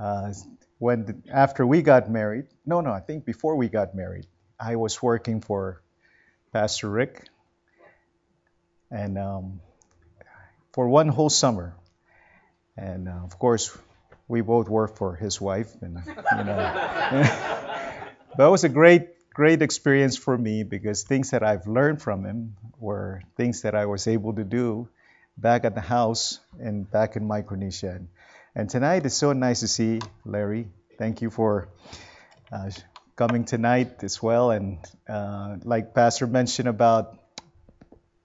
Uh, when the, after we got married, no, no, I think before we got married, I was working for Pastor Rick, and um, for one whole summer, and uh, of course, we both worked for his wife, and you know, it was a great, great experience for me because things that I've learned from him were things that I was able to do back at the house and back in Micronesia. And, and tonight it's so nice to see Larry. Thank you for uh, coming tonight as well. And uh, like Pastor mentioned about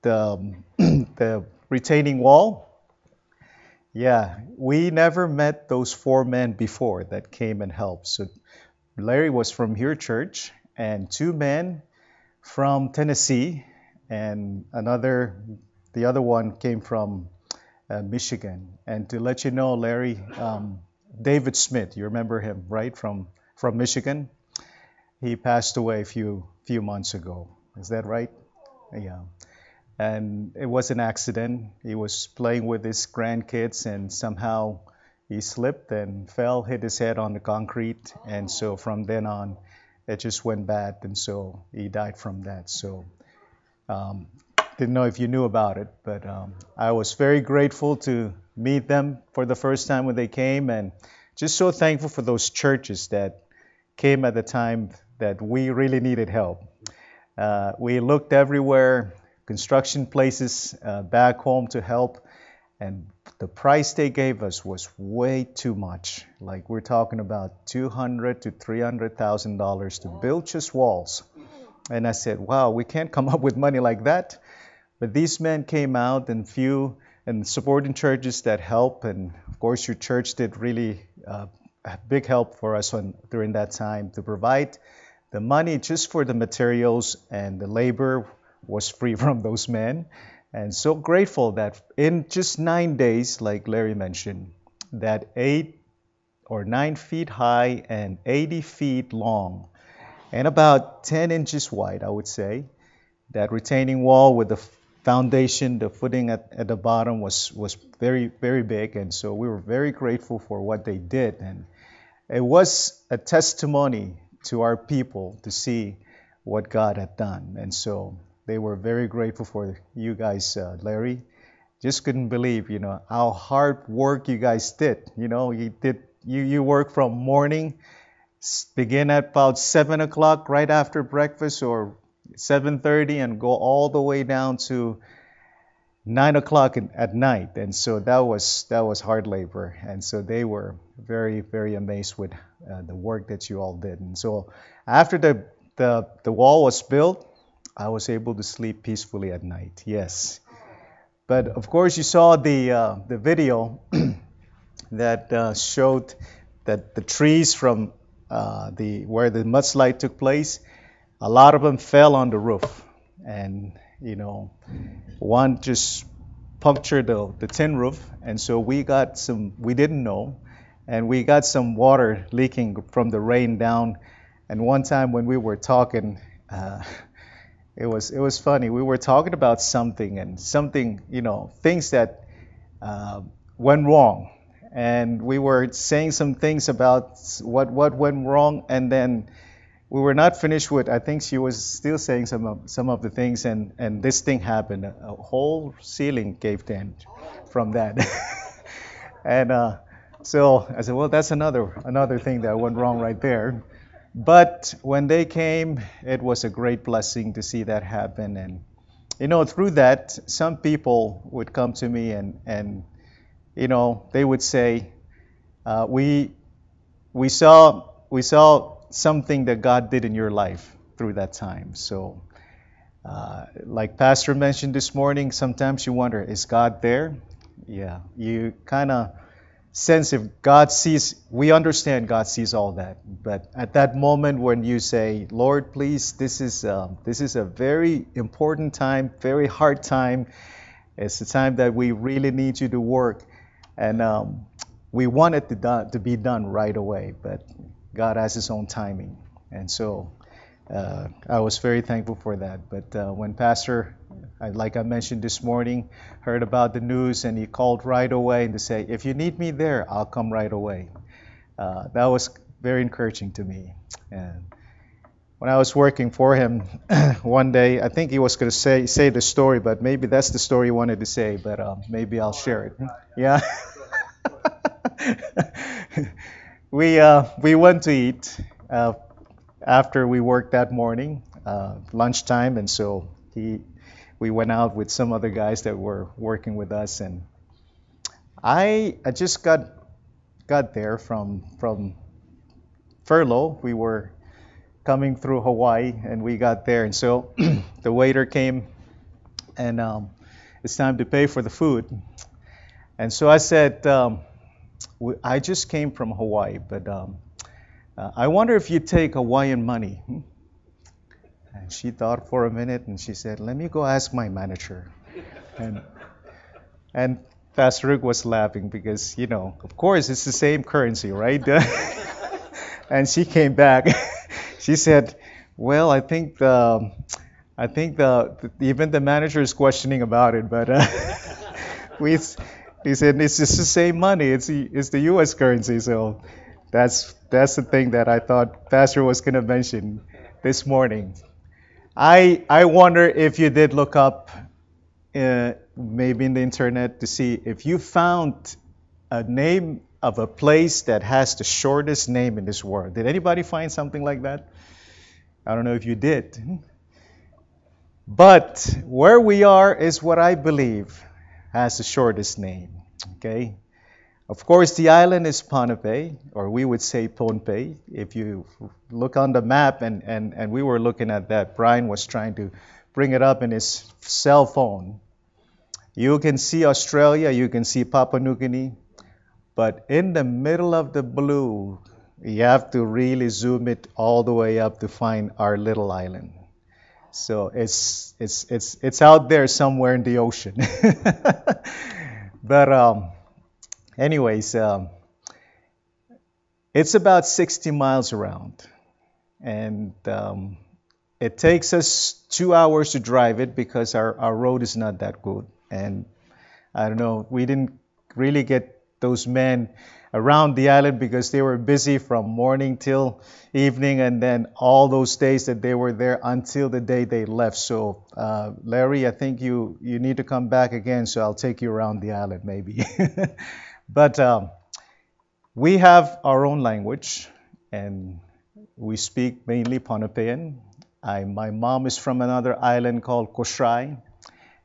the, um, the retaining wall, yeah, we never met those four men before that came and helped. So Larry was from here church, and two men from Tennessee, and another, the other one came from uh, Michigan. And to let you know, Larry, um, David Smith, you remember him, right, from from Michigan? He passed away a few few months ago. Is that right? Yeah and it was an accident. He was playing with his grandkids, and somehow he slipped and fell, hit his head on the concrete, and so from then on, it just went bad, and so he died from that. So, um, didn't know if you knew about it, but um, I was very grateful to meet them for the first time when they came, and just so thankful for those churches that came at the time that we really needed help. Uh, we looked everywhere construction places uh, back home to help, and the price they gave us was way too much. Like we're talking about two hundred to three hundred thousand dollars to build just walls. And I said, "Wow, we can't come up with money like that." But these men came out and few and supporting churches that help, and of course your church did really uh, big help for us on, during that time to provide the money just for the materials and the labor was free from those men. And so grateful that in just nine days, like Larry mentioned, that eight or nine feet high and 80 feet long and about 10 inches wide, I would say, that retaining wall with the foundation, the footing at, at the bottom was, was very, very big. And so we were very grateful for what they did. And it was a testimony to our people to see what God had done. And so they were very grateful for you guys, uh, Larry. Just couldn't believe, you know, how hard work you guys did. You know, you did you you work from morning, begin at about seven o'clock right after breakfast, or 7:30, and go all the way down to nine o'clock at night. And so that was that was hard labor. And so they were very very amazed with uh, the work that you all did. And so after the the the wall was built I was able to sleep peacefully at night. Yes. But of course, you saw the, uh, the video that uh, showed that the trees from uh, the, where the mudslide took place, a lot of them fell on the roof. And, you know, one just punctured the, the tin roof. And so we got some, we didn't know, and we got some water leaking from the rain down. And one time when we were talking, uh, it was it was funny. We were talking about something and something, you know, things that uh, went wrong, and we were saying some things about what what went wrong, and then we were not finished with. I think she was still saying some of some of the things, and and this thing happened. A whole ceiling caved in from that, and uh, so I said, well, that's another another thing that went wrong right there. But when they came, it was a great blessing to see that happen. And, you know, through that, some people would come to me and, and you know, they would say, uh, we, we, saw, we saw something that God did in your life through that time. So, uh, like Pastor mentioned this morning, sometimes you wonder, is God there? Yeah, you kind of sense if God sees, we understand God sees all that. But at that moment when you say, Lord, please, this is, uh, this is a very important time, very hard time. It's a time that we really need you to work. And um, we want it to, do, to be done right away, but God has His own timing. And so uh, I was very thankful for that. But uh, when Pastor like I mentioned this morning, heard about the news and he called right away and to say, if you need me there, I'll come right away. uh, that was very encouraging to me. And when I was working for him one day, I think he was going to say say the story, but maybe that's the story he wanted to say. But uh, maybe I'll share it. Yeah. we uh, we went to eat uh, after we worked that morning, uh, lunchtime, and so he we went out with some other guys that were working with us, and I I just got got there from from furlough. We were coming through Hawaii, and we got there, and so the waiter came, and um, it's time to pay for the food, and so I said. Um, I just came from Hawaii, but um, uh, I wonder if you take Hawaiian money. And she thought for a minute and she said, Let me go ask my manager. And, and Pastor Rick was laughing because, you know, of course, it's the same currency, right? and she came back. she said, Well, I think the. I think the, even the manager is questioning about it, but uh, we he said it's just the same money. It's the, it's the U.S. currency. So that's that's the thing that I thought Pastor was going to mention this morning. I I wonder if you did look up uh, maybe in the internet to see if you found a name of a place that has the shortest name in this world. Did anybody find something like that? I don't know if you did. But where we are is what I believe has the shortest name. Okay? Of course, the island is Ponape, or we would say Pohnpei. If you look on the map, and, and, and we were looking at that, Brian was trying to bring it up in his cell phone. You can see Australia, you can see Papua New Guinea, but in the middle of the blue, you have to really zoom it all the way up to find our little island. So it's it's it's it's out there somewhere in the ocean. but um, anyways, um, it's about 60 miles around, and um, it takes us two hours to drive it because our, our road is not that good. And I don't know, we didn't really get those men around the island because they were busy from morning till evening and then all those days that they were there until the day they left. So, uh, Larry, I think you, you need to come back again, so I'll take you around the island maybe. but um, we have our own language and we speak mainly Pohnpeian. I, my mom is from another island called Kosrae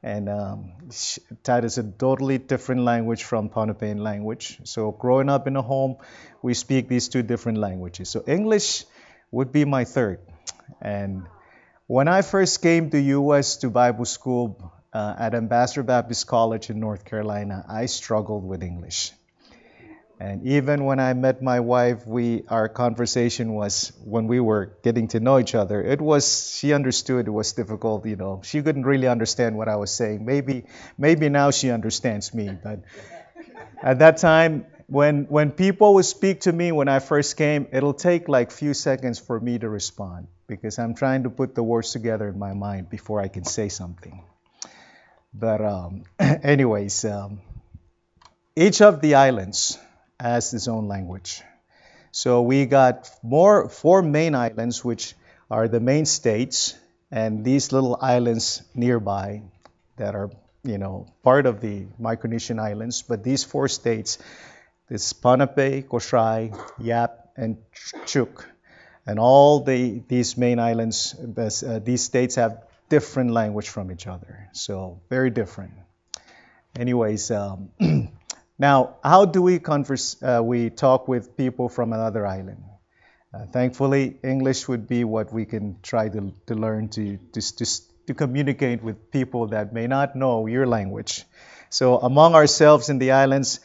and um, that is a totally different language from Pohnpeian language. So growing up in a home, we speak these two different languages. So English would be my third. And when I first came to U.S. to Bible school uh, at Ambassador Baptist College in North Carolina, I struggled with English. And even when I met my wife, we our conversation was when we were getting to know each other. It was she understood it was difficult, you know. She couldn't really understand what I was saying. Maybe maybe now she understands me, but at that time when when people would speak to me when I first came, it'll take like few seconds for me to respond because I'm trying to put the words together in my mind before I can say something. But um, anyways, um, each of the islands as its own language. So we got more four main islands, which are the main states, and these little islands nearby that are, you know, part of the Micronesian islands. But these four states, this Ponape, Kosrae, Yap, and Chuuk, and all the these main islands, uh, these states have different language from each other. So very different. Anyways. Um, Now, how do we converse? Uh, we talk with people from another island. Uh, thankfully, English would be what we can try to, to learn to, to, to, to communicate with people that may not know your language. So, among ourselves in the islands,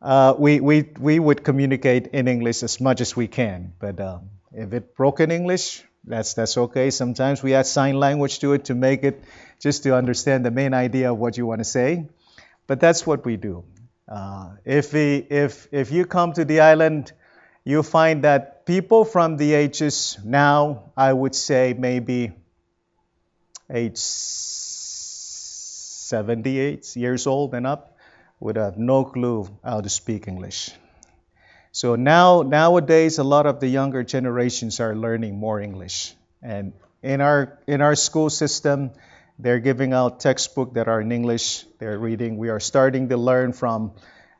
uh, we, we, we would communicate in English as much as we can. But um, if it broken English, that's, that's okay. Sometimes we add sign language to it to make it just to understand the main idea of what you want to say. But that's what we do. Uh, if, we, if, if you come to the island, you find that people from the ages now, I would say maybe age 78 years old and up, would have no clue how to speak English. So now nowadays a lot of the younger generations are learning more English. And in our in our school system, they're giving out textbooks that are in English. They're reading. We are starting to learn from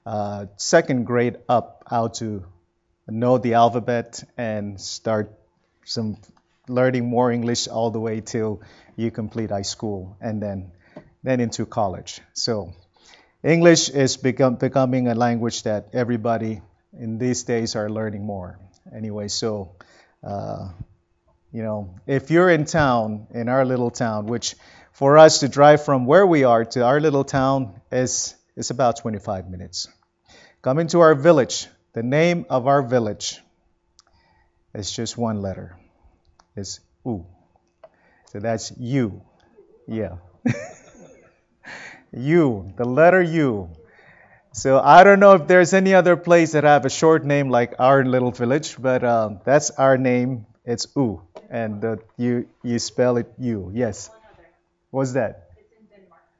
uh, second grade up how to know the alphabet and start some learning more English all the way till you complete high school and then then into college. So English is become, becoming a language that everybody in these days are learning more. Anyway, so uh, you know, if you're in town, in our little town, which for us to drive from where we are to our little town is is about 25 minutes. Coming to our village, the name of our village is just one letter. It's U. So that's U. Yeah. U, the letter U. So I don't know if there's any other place that have a short name like our little village, but um, that's our name. It's U, and uh, you you spell it U. Yes. What's that?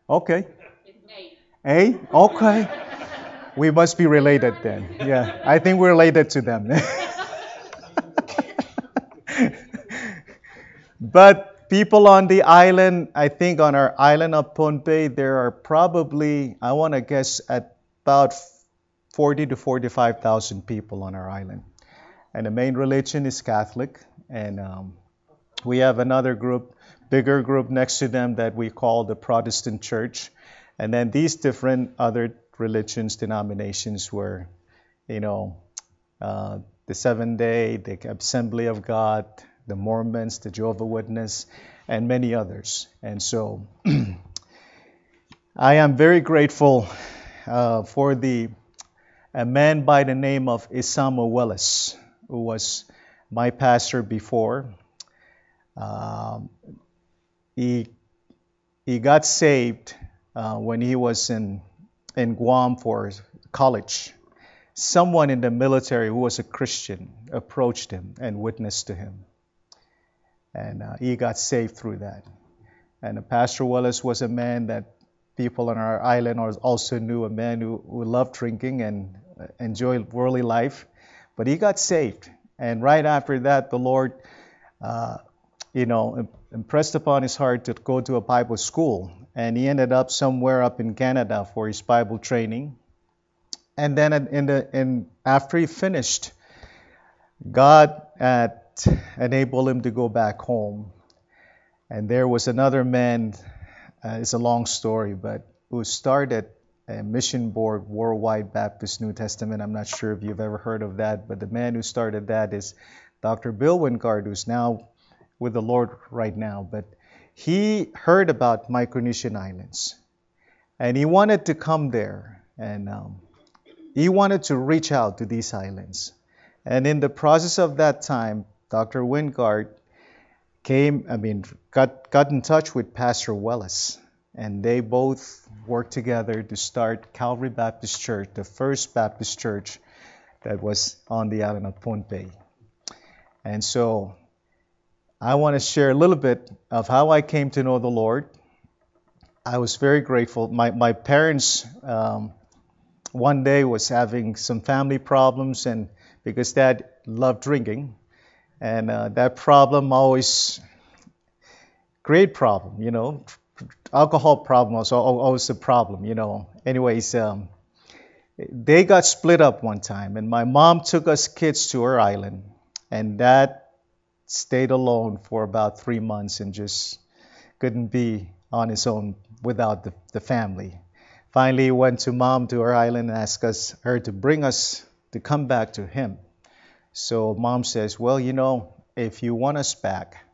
Okay. A. Okay. We must be related then. Yeah, I think we're related to them. but people on the island, I think on our island of Pohnpei, there are probably, I want to guess, at about 40 to 45,000 people on our island. And the main religion is Catholic. And um, we have another group, bigger group next to them that we call the Protestant Church. And then these different other religions, denominations were, you know, uh, the Seventh Day, the Assembly of God, the Mormons, the Jehovah Witness, and many others. And so, I am very grateful uh, for the a man by the name of Isama Willis, who was my pastor before. Um, he he got saved uh, when he was in in Guam for college, someone in the military who was a Christian approached him and witnessed to him. And uh, he got saved through that. And Pastor Wallace was a man that people on our island also knew, a man who, who loved drinking and uh, enjoyed worldly life. But he got saved. And right after that, the Lord, uh, you know, impressed upon his heart to go to a Bible school and he ended up somewhere up in Canada for his Bible training. And then in the in after he finished, God had enabled him to go back home. And there was another man. Uh, it's a long story, but who started a mission board, Worldwide Baptist New Testament. I'm not sure if you've ever heard of that, but the man who started that is Dr. Bill Wingard, who's now with the Lord right now. But he heard about Micronesian Islands and he wanted to come there and um, he wanted to reach out to these islands. And in the process of that time, Dr. Wingard came, I mean, got, got in touch with Pastor Wallace, and they both worked together to start Calvary Baptist Church, the first Baptist church that was on the island of Pohnpei. And so I want to share a little bit of how I came to know the Lord. I was very grateful. My, my parents um, one day was having some family problems, and because dad loved drinking, and uh, that problem always great problem, you know. Alcohol problem was always a problem, you know. Anyways, um, they got split up one time, and my mom took us kids to her island, and that stayed alone for about three months and just couldn't be on his own without the, the family. Finally, he went to mom to her island and asked us, her to bring us to come back to him. So mom says, Well, you know, if you want us back,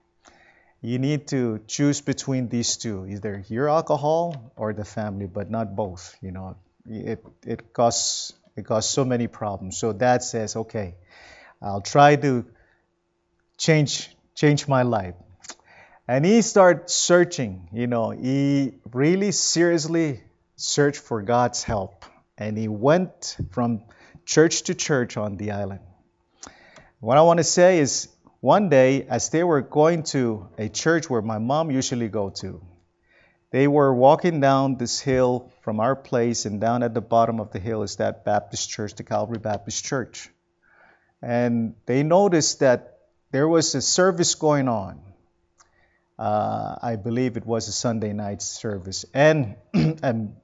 you need to choose between these two either your alcohol or the family, but not both. You know, it, it causes it causes so many problems. So dad says, Okay, I'll try to change change my life. And he started searching, you know, he really seriously searched for God's help. And he went from church to church on the island. What I want to say is one day as they were going to a church where my mom usually go to, they were walking down this hill from our place and down at the bottom of the hill is that Baptist church, the Calvary Baptist Church. and they noticed that there was a service going on. Uh, I believe it was a Sunday night service, and and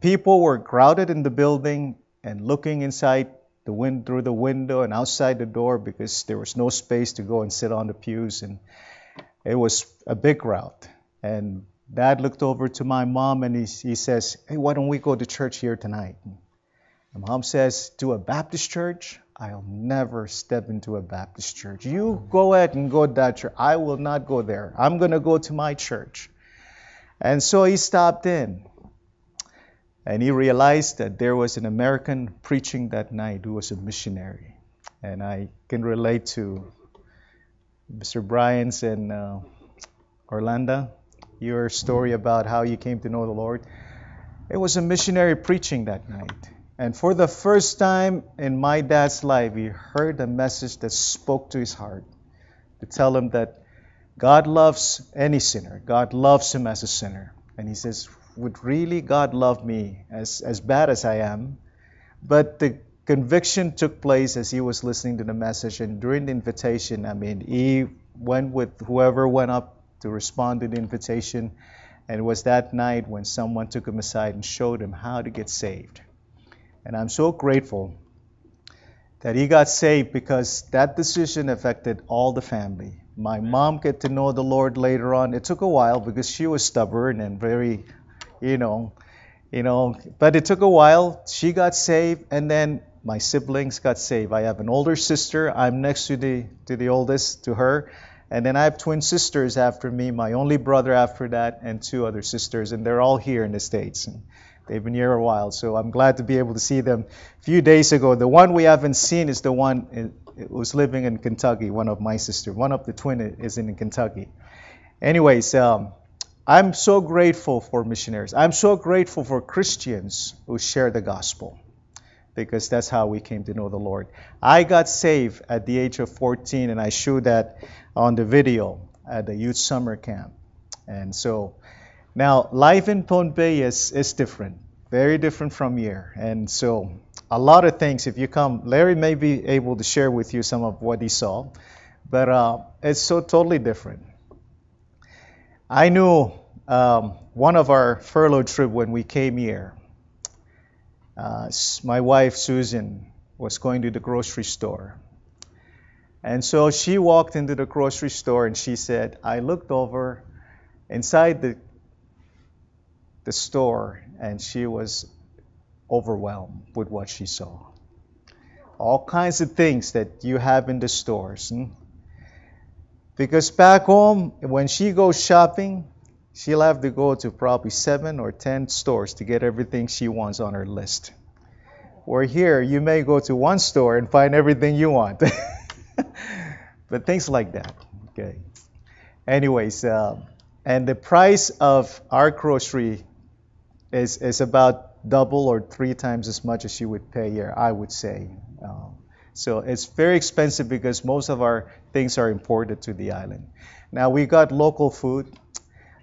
people were crowded in the building and looking inside the wind through the window and outside the door because there was no space to go and sit on the pews, and it was a big crowd. And Dad looked over to my mom and he, he says, "Hey, why don't we go to church here tonight?" And mom says, "To a Baptist church? I'll never step into a Baptist church. You go ahead and go to that church. I will not go there. I'm going to go to my church. And so he stopped in. And he realized that there was an American preaching that night who was a missionary. And I can relate to Mr. Brian's and uh, Orlando, your story about how you came to know the Lord. It was a missionary preaching that night. And for the first time in my dad's life, he heard a message that spoke to his heart to tell him that God loves any sinner. God loves him as a sinner. And he says, Would really God love me as, as bad as I am? But the conviction took place as he was listening to the message. And during the invitation, I mean, he went with whoever went up to respond to the invitation. And it was that night when someone took him aside and showed him how to get saved. And I'm so grateful that he got saved because that decision affected all the family. My mom got to know the Lord later on. It took a while because she was stubborn and very, you know, you know, but it took a while. She got saved and then my siblings got saved. I have an older sister. I'm next to the to the oldest to her. And then I have twin sisters after me, my only brother after that, and two other sisters, and they're all here in the States. They've been here a while, so I'm glad to be able to see them. A few days ago, the one we haven't seen is the one who's living in Kentucky, one of my sisters. One of the twin is in Kentucky. Anyways, um, I'm so grateful for missionaries. I'm so grateful for Christians who share the gospel because that's how we came to know the Lord. I got saved at the age of 14, and I showed that on the video at the youth summer camp. And so now, life in Pohnpei is, is different, very different from here. And so, a lot of things, if you come, Larry may be able to share with you some of what he saw, but uh, it's so totally different. I knew um, one of our furlough trip when we came here, uh, my wife Susan was going to the grocery store. And so she walked into the grocery store and she said, I looked over inside the the store and she was overwhelmed with what she saw. All kinds of things that you have in the stores. Hmm? Because back home, when she goes shopping, she'll have to go to probably seven or ten stores to get everything she wants on her list. Or here, you may go to one store and find everything you want. but things like that. Okay. Anyways, uh, and the price of our grocery is, is about double or three times as much as you would pay here, I would say. Um, so it's very expensive because most of our things are imported to the island. Now we got local food.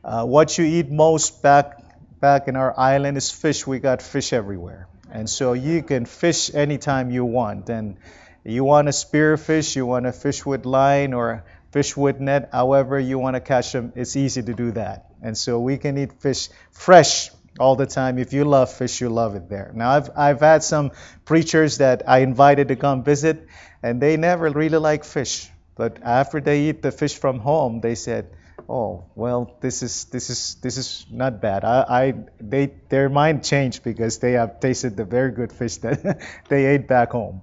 Uh, what you eat most back back in our island is fish. We got fish everywhere, and so you can fish anytime you want. And you want to spear fish, you want to fish with line or fish with net. However you want to catch them, it's easy to do that. And so we can eat fish fresh all the time. If you love fish, you love it there. Now, I've, I've had some preachers that I invited to come visit, and they never really like fish. But after they eat the fish from home, they said, "Oh, well, this is this is this is not bad." I, I they their mind changed because they have tasted the very good fish that they ate back home.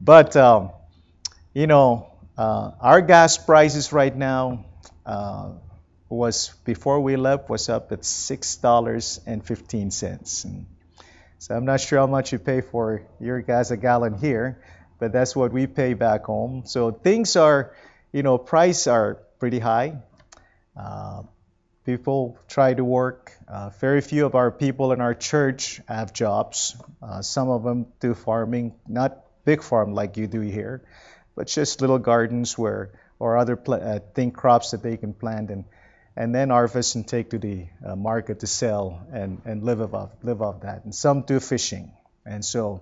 But um, you know, uh, our gas prices right now. Uh, was before we left was up at six dollars and fifteen cents. So I'm not sure how much you pay for your gas a gallon here, but that's what we pay back home. So things are, you know, price are pretty high. Uh, people try to work. Uh, very few of our people in our church have jobs. Uh, some of them do farming, not big farm like you do here, but just little gardens where or other pl- uh, crops that they can plant and and then harvest and take to the uh, market to sell and, and live off live off that. And some do fishing. And so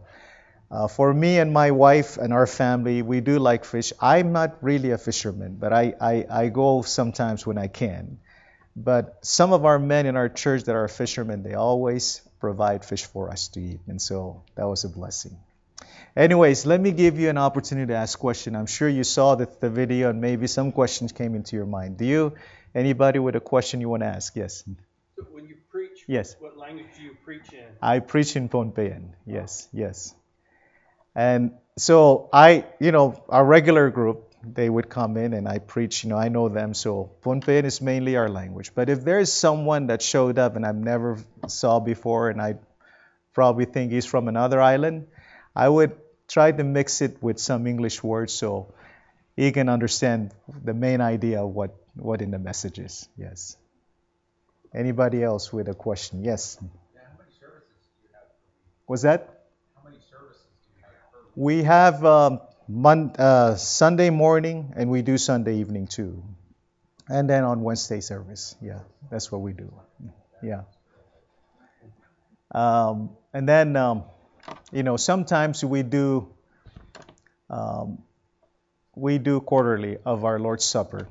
Uh, for me and my wife and our family, we do like fish. I'm not really a fisherman, but I, I, I go sometimes when I can. But some of our men in our church that are fishermen, they always provide fish for us to eat. And so that was a blessing. Anyways, let me give you an opportunity to ask question. I'm sure you saw the, the video and maybe some questions came into your mind. Do you, anybody with a question you want to ask? Yes. So when you preach, Yes. what language do you preach in? I preach in Pohnpeian. Yes, yes. And so I, you know, our regular group, they would come in and I preach, you know, I know them. So Pohnpeian is mainly our language. But if there's someone that showed up and I've never saw before and I probably think he's from another island, I would try to mix it with some English words so he can understand the main idea of what, what in the message is. Yes. Anybody else with a question? Yes. Was that? How many services do you have? We have um, Mon- uh, Sunday morning and we do Sunday evening too. And then on Wednesday service. Yeah, that's what we do. Yeah. Um, and then, um, you know, sometimes we do um, we do quarterly of our Lord's Supper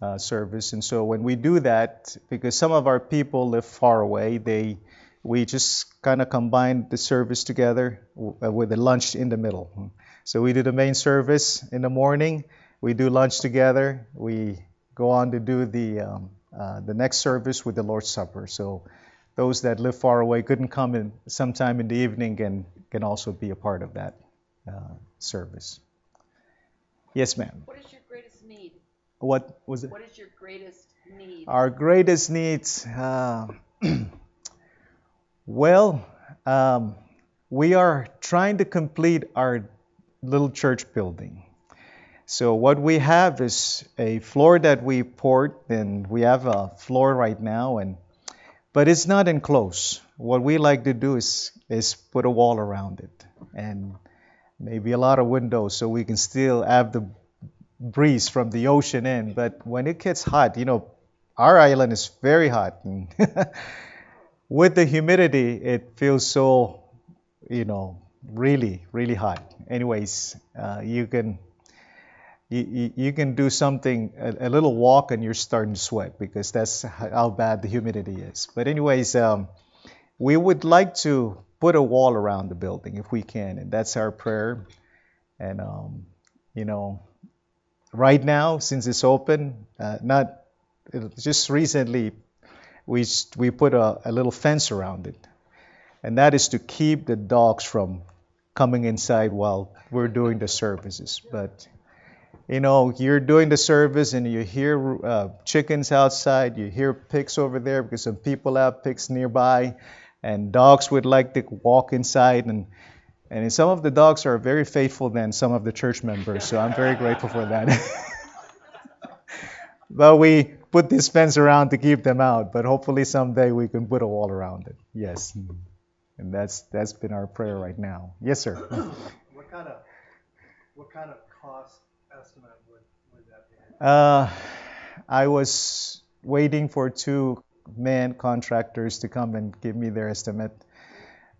uh, service, and so when we do that, because some of our people live far away, they we just kind of combine the service together uh, with the lunch in the middle. So we do the main service in the morning, we do lunch together, we go on to do the um, uh, the next service with the Lord's Supper. So those that live far away couldn't come in sometime in the evening and can also be a part of that uh, service. Yes, ma'am. What is your greatest need? What was it? What is your greatest need? Our greatest needs. Uh, well, um, we are trying to complete our little church building. So what we have is a floor that we poured, and we have a floor right now, and but it's not enclosed. What we like to do is is put a wall around it, and maybe a lot of windows so we can still have the breeze from the ocean in. But when it gets hot, you know, our island is very hot. With the humidity, it feels so, you know, really, really hot. Anyways, uh, you can you, you, you can do something a, a little walk and you're starting to sweat because that's how bad the humidity is. But anyways, um, we would like to put a wall around the building if we can, and that's our prayer. And um, you know, right now since it's open, uh, not just recently, we we put a, a little fence around it, and that is to keep the dogs from coming inside while we're doing the services. But you know, you're doing the service and you hear uh, chickens outside, you hear pigs over there because some people have pigs nearby, and dogs would like to walk inside. And, and some of the dogs are very faithful than some of the church members, so I'm very grateful for that. but we put this fence around to keep them out, but hopefully someday we can put a wall around it. Yes. And that's that's been our prayer right now. Yes, sir. What kind of, what kind of cost estimate would, would that be? Uh, I was waiting for two man contractors to come and give me their estimate.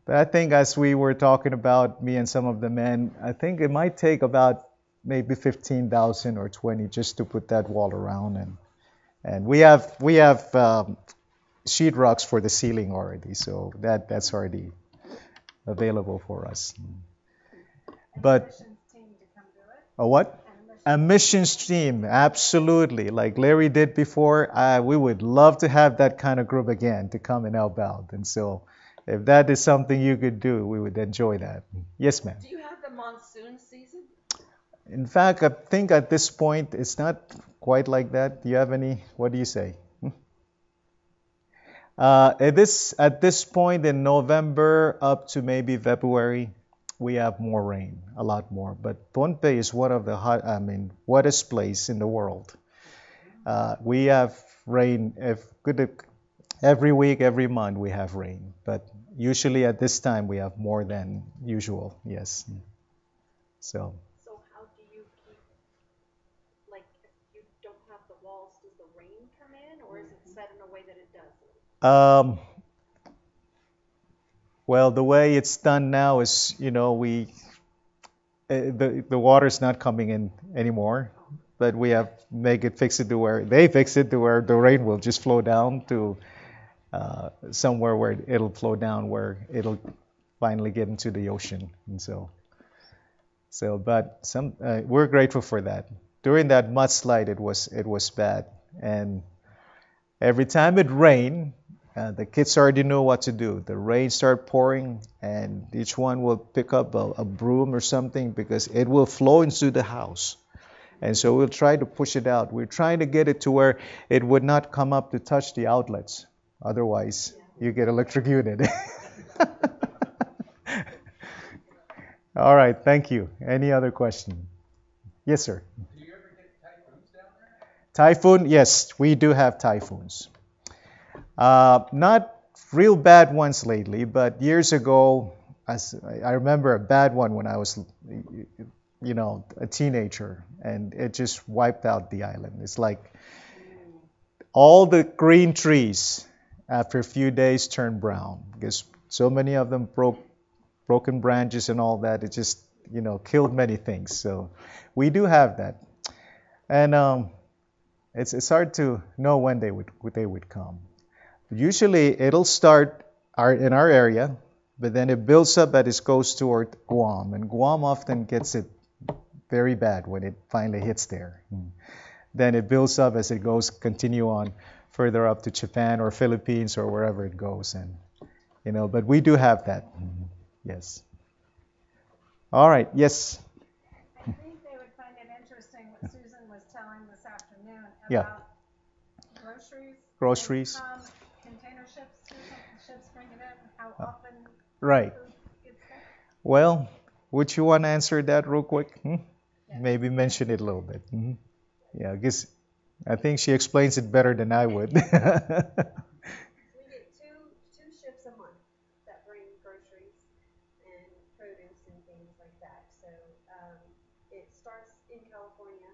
But I think as we were talking about me and some of the men, I think it might take about maybe 15,000 or 20 just to put that wall around and and we have we have um, sheetrocks for the ceiling already, so that that's already available for us. But a what? A missions team, absolutely. Like Larry did before, uh, we would love to have that kind of group again to come and help out. And so, if that is something you could do, we would enjoy that. Yes, ma'am. Do you have the monsoon season? In fact, I think at this point it's not quite like that. Do you have any? What do you say? Uh, at this at this point in November up to maybe February, we have more rain, a lot more. But Pohnpei is one of the hot, I mean, wettest place in the world. Uh, we have rain if, good, every week, every month we have rain. But usually at this time we have more than usual. Yes. So. So how do you keep, like, if you don't have the walls, does the rain come in, or is it set in a way that it does? Um, well, the way it's done now is, you know, we uh, the the water's not coming in anymore, but we have make it fix it to where they fix it to where the rain will just flow down to uh, somewhere where it'll flow down where it'll finally get into the ocean, and so so but some uh, we're grateful for that. During that mudslide, it was it was bad, and every time it rained, uh, the kids already know what to do. The rain start pouring, and each one will pick up a, a broom or something because it will flow into the house. And so we'll try to push it out. We're trying to get it to where it would not come up to touch the outlets. Otherwise, you get electrocuted. All right, thank you. Any other question? Yes, sir. Do you ever get typhoons down there? Typhoon, yes, we do have typhoons. Uh, not real bad ones lately, but years ago, I remember a bad one when I was, you know, a teenager, and it just wiped out the island. It's like all the green trees after a few days turned brown because so many of them broke, broken branches and all that. It just, you know, killed many things. So we do have that, and um, it's it's hard to know when they would they would come. Usually it'll start in our area, but then it builds up as it goes toward Guam, and Guam often gets it very bad when it finally hits there. Mm. Then it builds up as it goes, continue on further up to Japan or Philippines or wherever it goes, and you know. But we do have that. Mhm. Yes. All right. Yes. I think they would find it interesting what Susan was telling this afternoon Yeah. about groceries. Groceries come, Container ships, Susan, ships bring it in, how often Right. food gets there. Well, would you want to answer that real quick? Hmm? Maybe mention it a little bit. hmm Yeah, I guess I think she explains it better than I would. We get two, two ships a month that bring groceries and produce and things like that. So, um, it starts in California,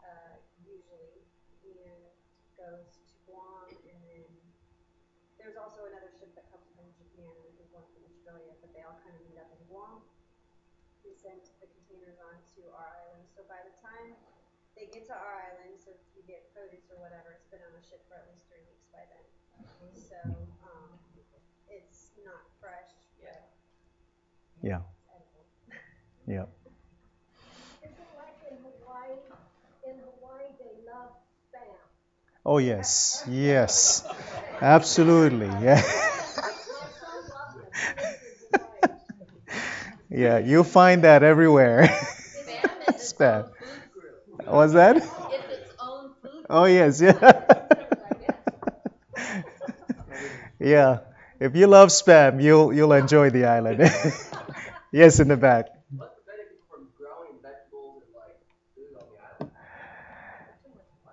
uh, usually, and goes to Guam, and then there's also another ship that comes from Japan, and I think one from Australia, but they all kind of meet up in Guam. We send the containers on to our island, so by the time they get to our island, so if you get produce or whatever, it's been on a ship for at least three weeks by then. So, um, it's not fresh, but yeah, yeah. Is it like in Hawaii? In Hawaii, they love spam. Oh yes, yes, absolutely. Yeah, My son loves it. He lives in Hawaii. yeah. You'll find that everywhere. Spam is its Spam. own food group. What's that? It's its own food Oh yes, yeah. yeah. If you love spam, you'll you'll enjoy the island. yes, in the back. What's the benefit from growing vegetables and like food on the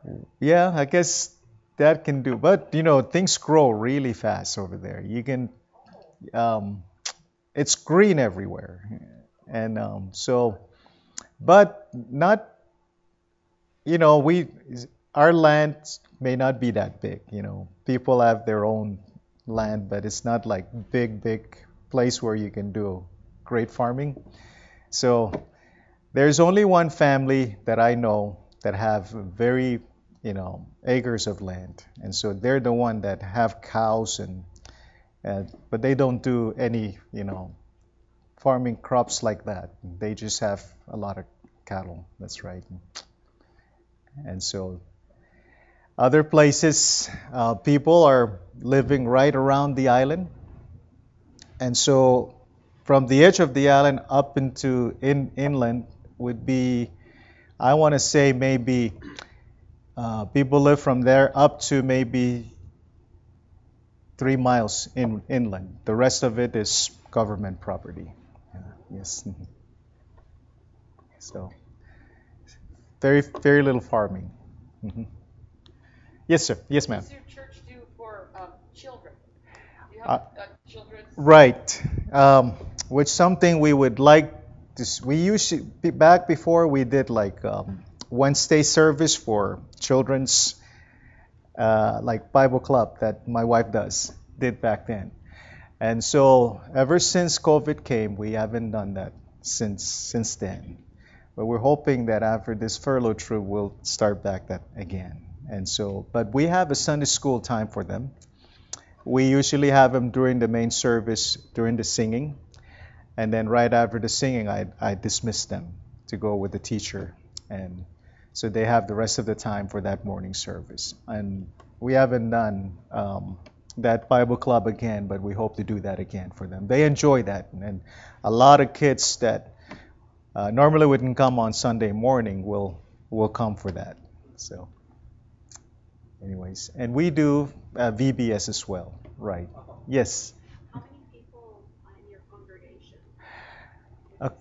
island? Yeah, I guess that can do. But you know, things grow really fast over there. You can, um, it's green everywhere, and um, so, but not. You know, we our land may not be that big. You know, people have their own land, but it's not like big, big place where you can do great farming. So there's only one family that I know that have very, you know, acres of land, and so they're the one that have cows and, but they don't do any, you know, farming crops like that. They just have a lot of cattle. That's right. And so other places, uh, people are living right around the island, and so from the edge of the island up into in, inland would be, I want to say maybe uh, people live from there up to maybe three miles in inland. The rest of it is government property. Yeah, yes. So very very little farming. Mhm. Yes, sir. Yes, ma'am. What does your church do for um, children? Do you Uh, have uh, children's? Right. Um, which something we would like to. We usually back before we did like um, Wednesday service for children's uh, like Bible club that my wife does did back then, and so ever since COVID came, we haven't done that since since then. But we're hoping that after this furlough trip, we'll start back that again. And so, but we have a Sunday school time for them. We usually have them during the main service, during the singing, and then right after the singing, I, I dismiss them to go with the teacher, and so they have the rest of the time for that morning service. And we haven't done um, that Bible club again, but we hope to do that again for them. They enjoy that, and a lot of kids that uh, normally wouldn't come on Sunday morning We'll we'll come for that. So, anyways, and we do uh, VBS as well, right? Yes. How many people in your congregation? A,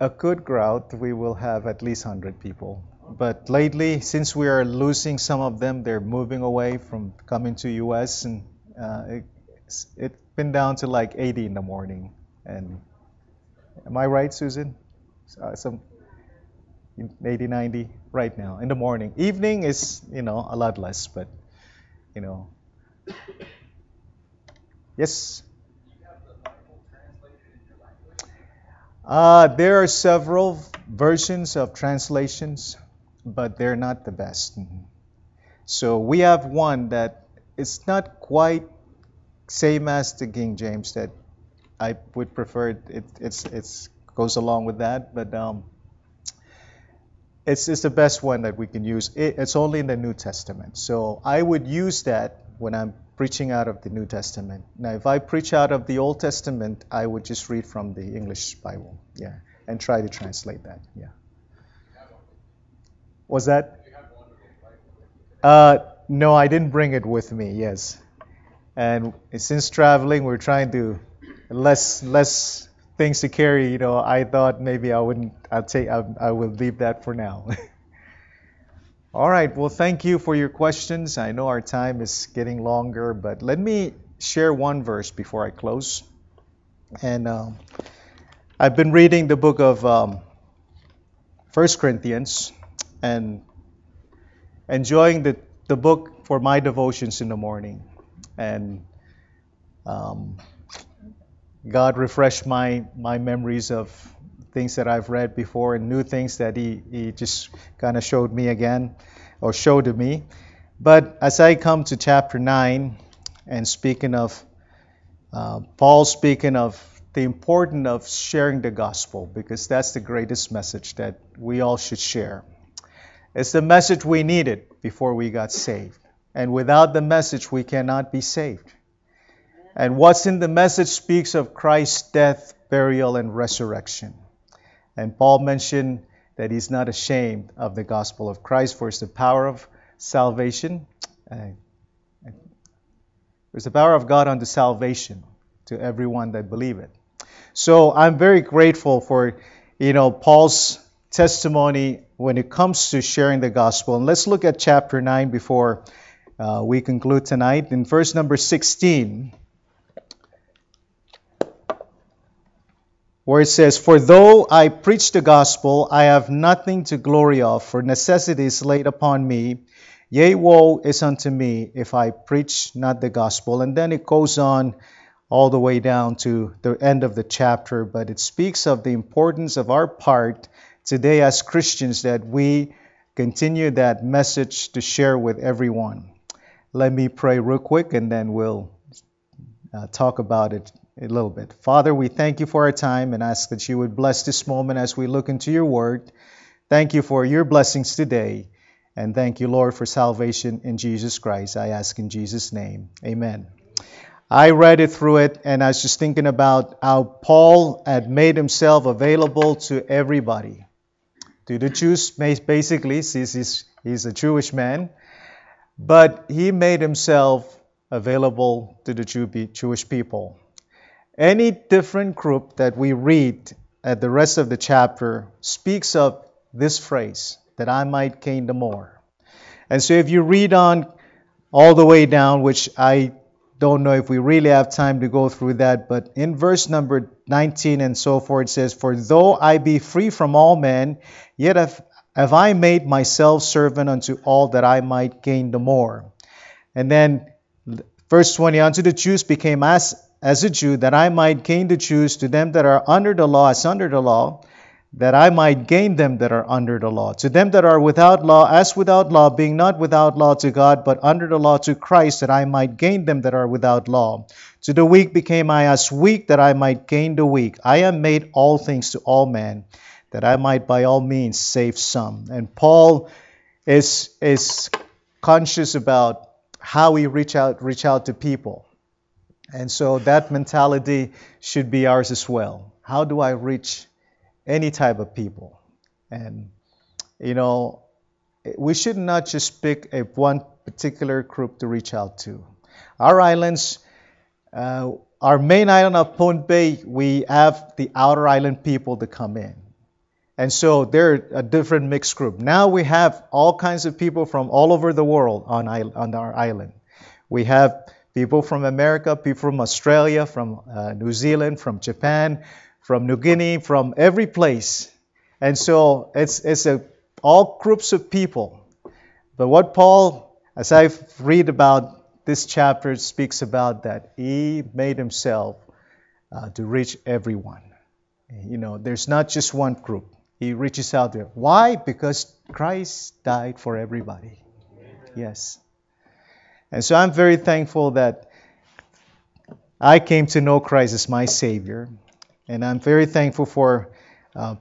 a good crowd, we will have at least 100 people. But lately, since we are losing some of them, they're moving away from coming to US, and uh, it's, it's been down to like 80 in the morning. And am I right, Susan? Uh, some 80, 90 right now in the morning. Evening is, you know, a lot less, but, you know. Yes. Uh, there are several versions of translations, but they're not the best. So we have one that it's not quite same as the King James that I would prefer. It it's it's goes along with that, but um, it's it's the best one that we can use. It, it's only in the New Testament, so I would use that when I'm preaching out of the New Testament. Now, if I preach out of the Old Testament, I would just read from the English Bible, yeah, and try to translate that, yeah. Was that? Uh, no, I didn't bring it with me. Yes, and since traveling, we're trying to less less things to carry. You know, I thought maybe I wouldn't. I'll take. I, I will leave that for now. All right. Well, thank you for your questions. I know our time is getting longer, but let me share one verse before I close. And um, I've been reading the book of um, First Corinthians and enjoying the, the book for my devotions in the morning. And um, God refreshed my, my memories of things that I've read before and new things that He, he just kind of showed me again or showed to me. But as I come to chapter 9 and speaking of, uh, Paul speaking of the importance of sharing the gospel because that's the greatest message that we all should share. It's the message we needed before we got saved. And without the message, we cannot be saved. And what's in the message speaks of Christ's death, burial, and resurrection. And Paul mentioned that he's not ashamed of the gospel of Christ, for it's the power of salvation. There's the power of God unto salvation to everyone that believe it. So I'm very grateful for, you know, Paul's testimony when it comes to sharing the gospel. And let's look at chapter 9 before uh, we conclude tonight. In verse number 16, where it says, For though I preach the gospel, I have nothing to glory of, for necessity is laid upon me. Yea, woe is unto me if I preach not the gospel. And then it goes on all the way down to the end of the chapter, but it speaks of the importance of our part today as Christians that we continue that message to share with everyone. Let me pray real quick and then we'll uh, talk about it a little bit. Father, we thank you for our time and ask that you would bless this moment as we look into your word. Thank you for your blessings today. And thank you, Lord, for salvation in Jesus Christ. I ask in Jesus' name. Amen. I read it through it and I was just thinking about how Paul had made himself available to everybody. To the Jews, basically, since he's, he's a Jewish man, but he made himself available to the Jew, Jewish people. Any different group that we read at the rest of the chapter speaks of this phrase, that I might gain the more. And so if you read on all the way down, which I don't know if we really have time to go through that, but in verse number 19 and so forth, it says, For though I be free from all men, yet have, have I made myself servant unto all that I might gain the more. And then verse 20, unto the Jews became as as a Jew, that I might gain the Jews, to them that are under the law as under the law, that I might gain them that are under the law. To them that are without law as without law, being not without law to God, but under the law to Christ, that I might gain them that are without law. To the weak became I as weak, that I might gain the weak. I am made all things to all men, that I might by all means save some. And Paul is is conscious about how we reach out reach out to people. And so that mentality should be ours as well. How do I reach any type of people? And you know, we should not just pick a one particular group to reach out to. Our islands, uh, our main island of Pohnpei, we have the outer island people to come in. And so they're a different mixed group. Now we have all kinds of people from all over the world on, on our island. We have people from America, people from Australia, from uh, New Zealand, from Japan, from New Guinea, from every place. And so it's, it's a, all groups of people. But what Paul, as I read about this chapter, speaks about that he made himself uh, to reach everyone. You know, there's not just one group. He reaches out there. Why? Because Christ died for everybody. Yes. And so I'm very thankful that I came to know Christ as my Savior. And I'm very thankful for uh,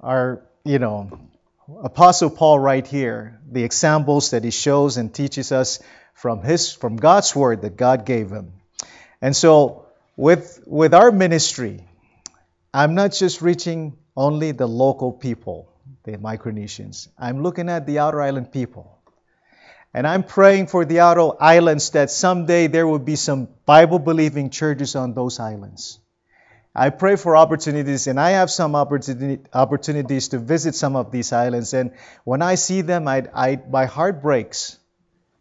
our, you know, Apostle Paul right here, the examples that he shows and teaches us from his from God's word that God gave him. And so with with our ministry, I'm not just reaching only the local people, the Micronesians. I'm looking at the outer island people. And I'm praying for the outer islands that someday there will be some Bible believing churches on those islands. I pray for opportunities, and I have some opportunity, opportunities to visit some of these islands. And when I see them, I, I, my heart breaks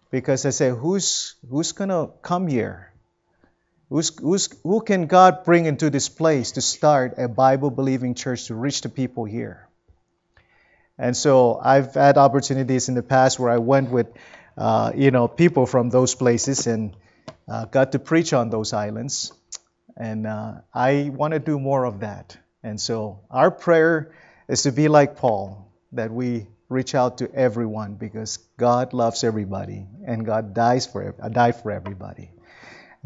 because I say, who's, who's going to come here? Who's, who's, who can God bring into this place to start a Bible believing church to reach the people here? And so I've had opportunities in the past where I went with, uh, you know, people from those places and uh, got to preach on those islands. And uh, I want to do more of that. And so our prayer is to be like Paul, that we reach out to everyone because God loves everybody and God dies for died for everybody.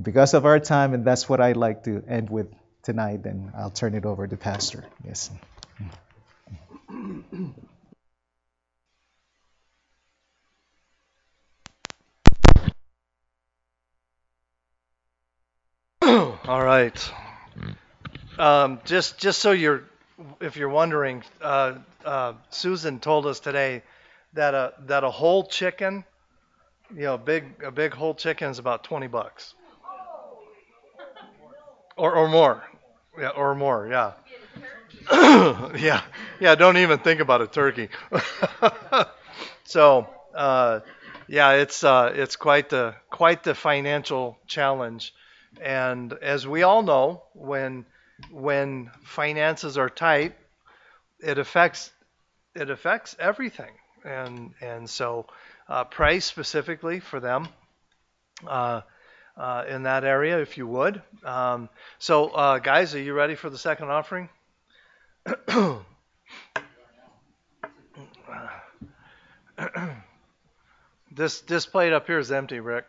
Because of our time, and that's what I'd like to end with tonight, then I'll turn it over to Pastor. Yes. All right. Um, just just so you're, if you're wondering, uh, uh, Susan told us today that a that a whole chicken, you know, big a big whole chicken is about 20 bucks. Or or more. Yeah, or more, yeah. yeah. Yeah, don't even think about a turkey. so, uh, yeah, it's uh, it's quite the quite the financial challenge. And as we all know, when when finances are tight, it affects it affects everything. And and so uh, pray specifically for them uh, uh, in that area, if you would. Um, so, uh, guys, are you ready for the second offering? this this plate up here is empty, Rick.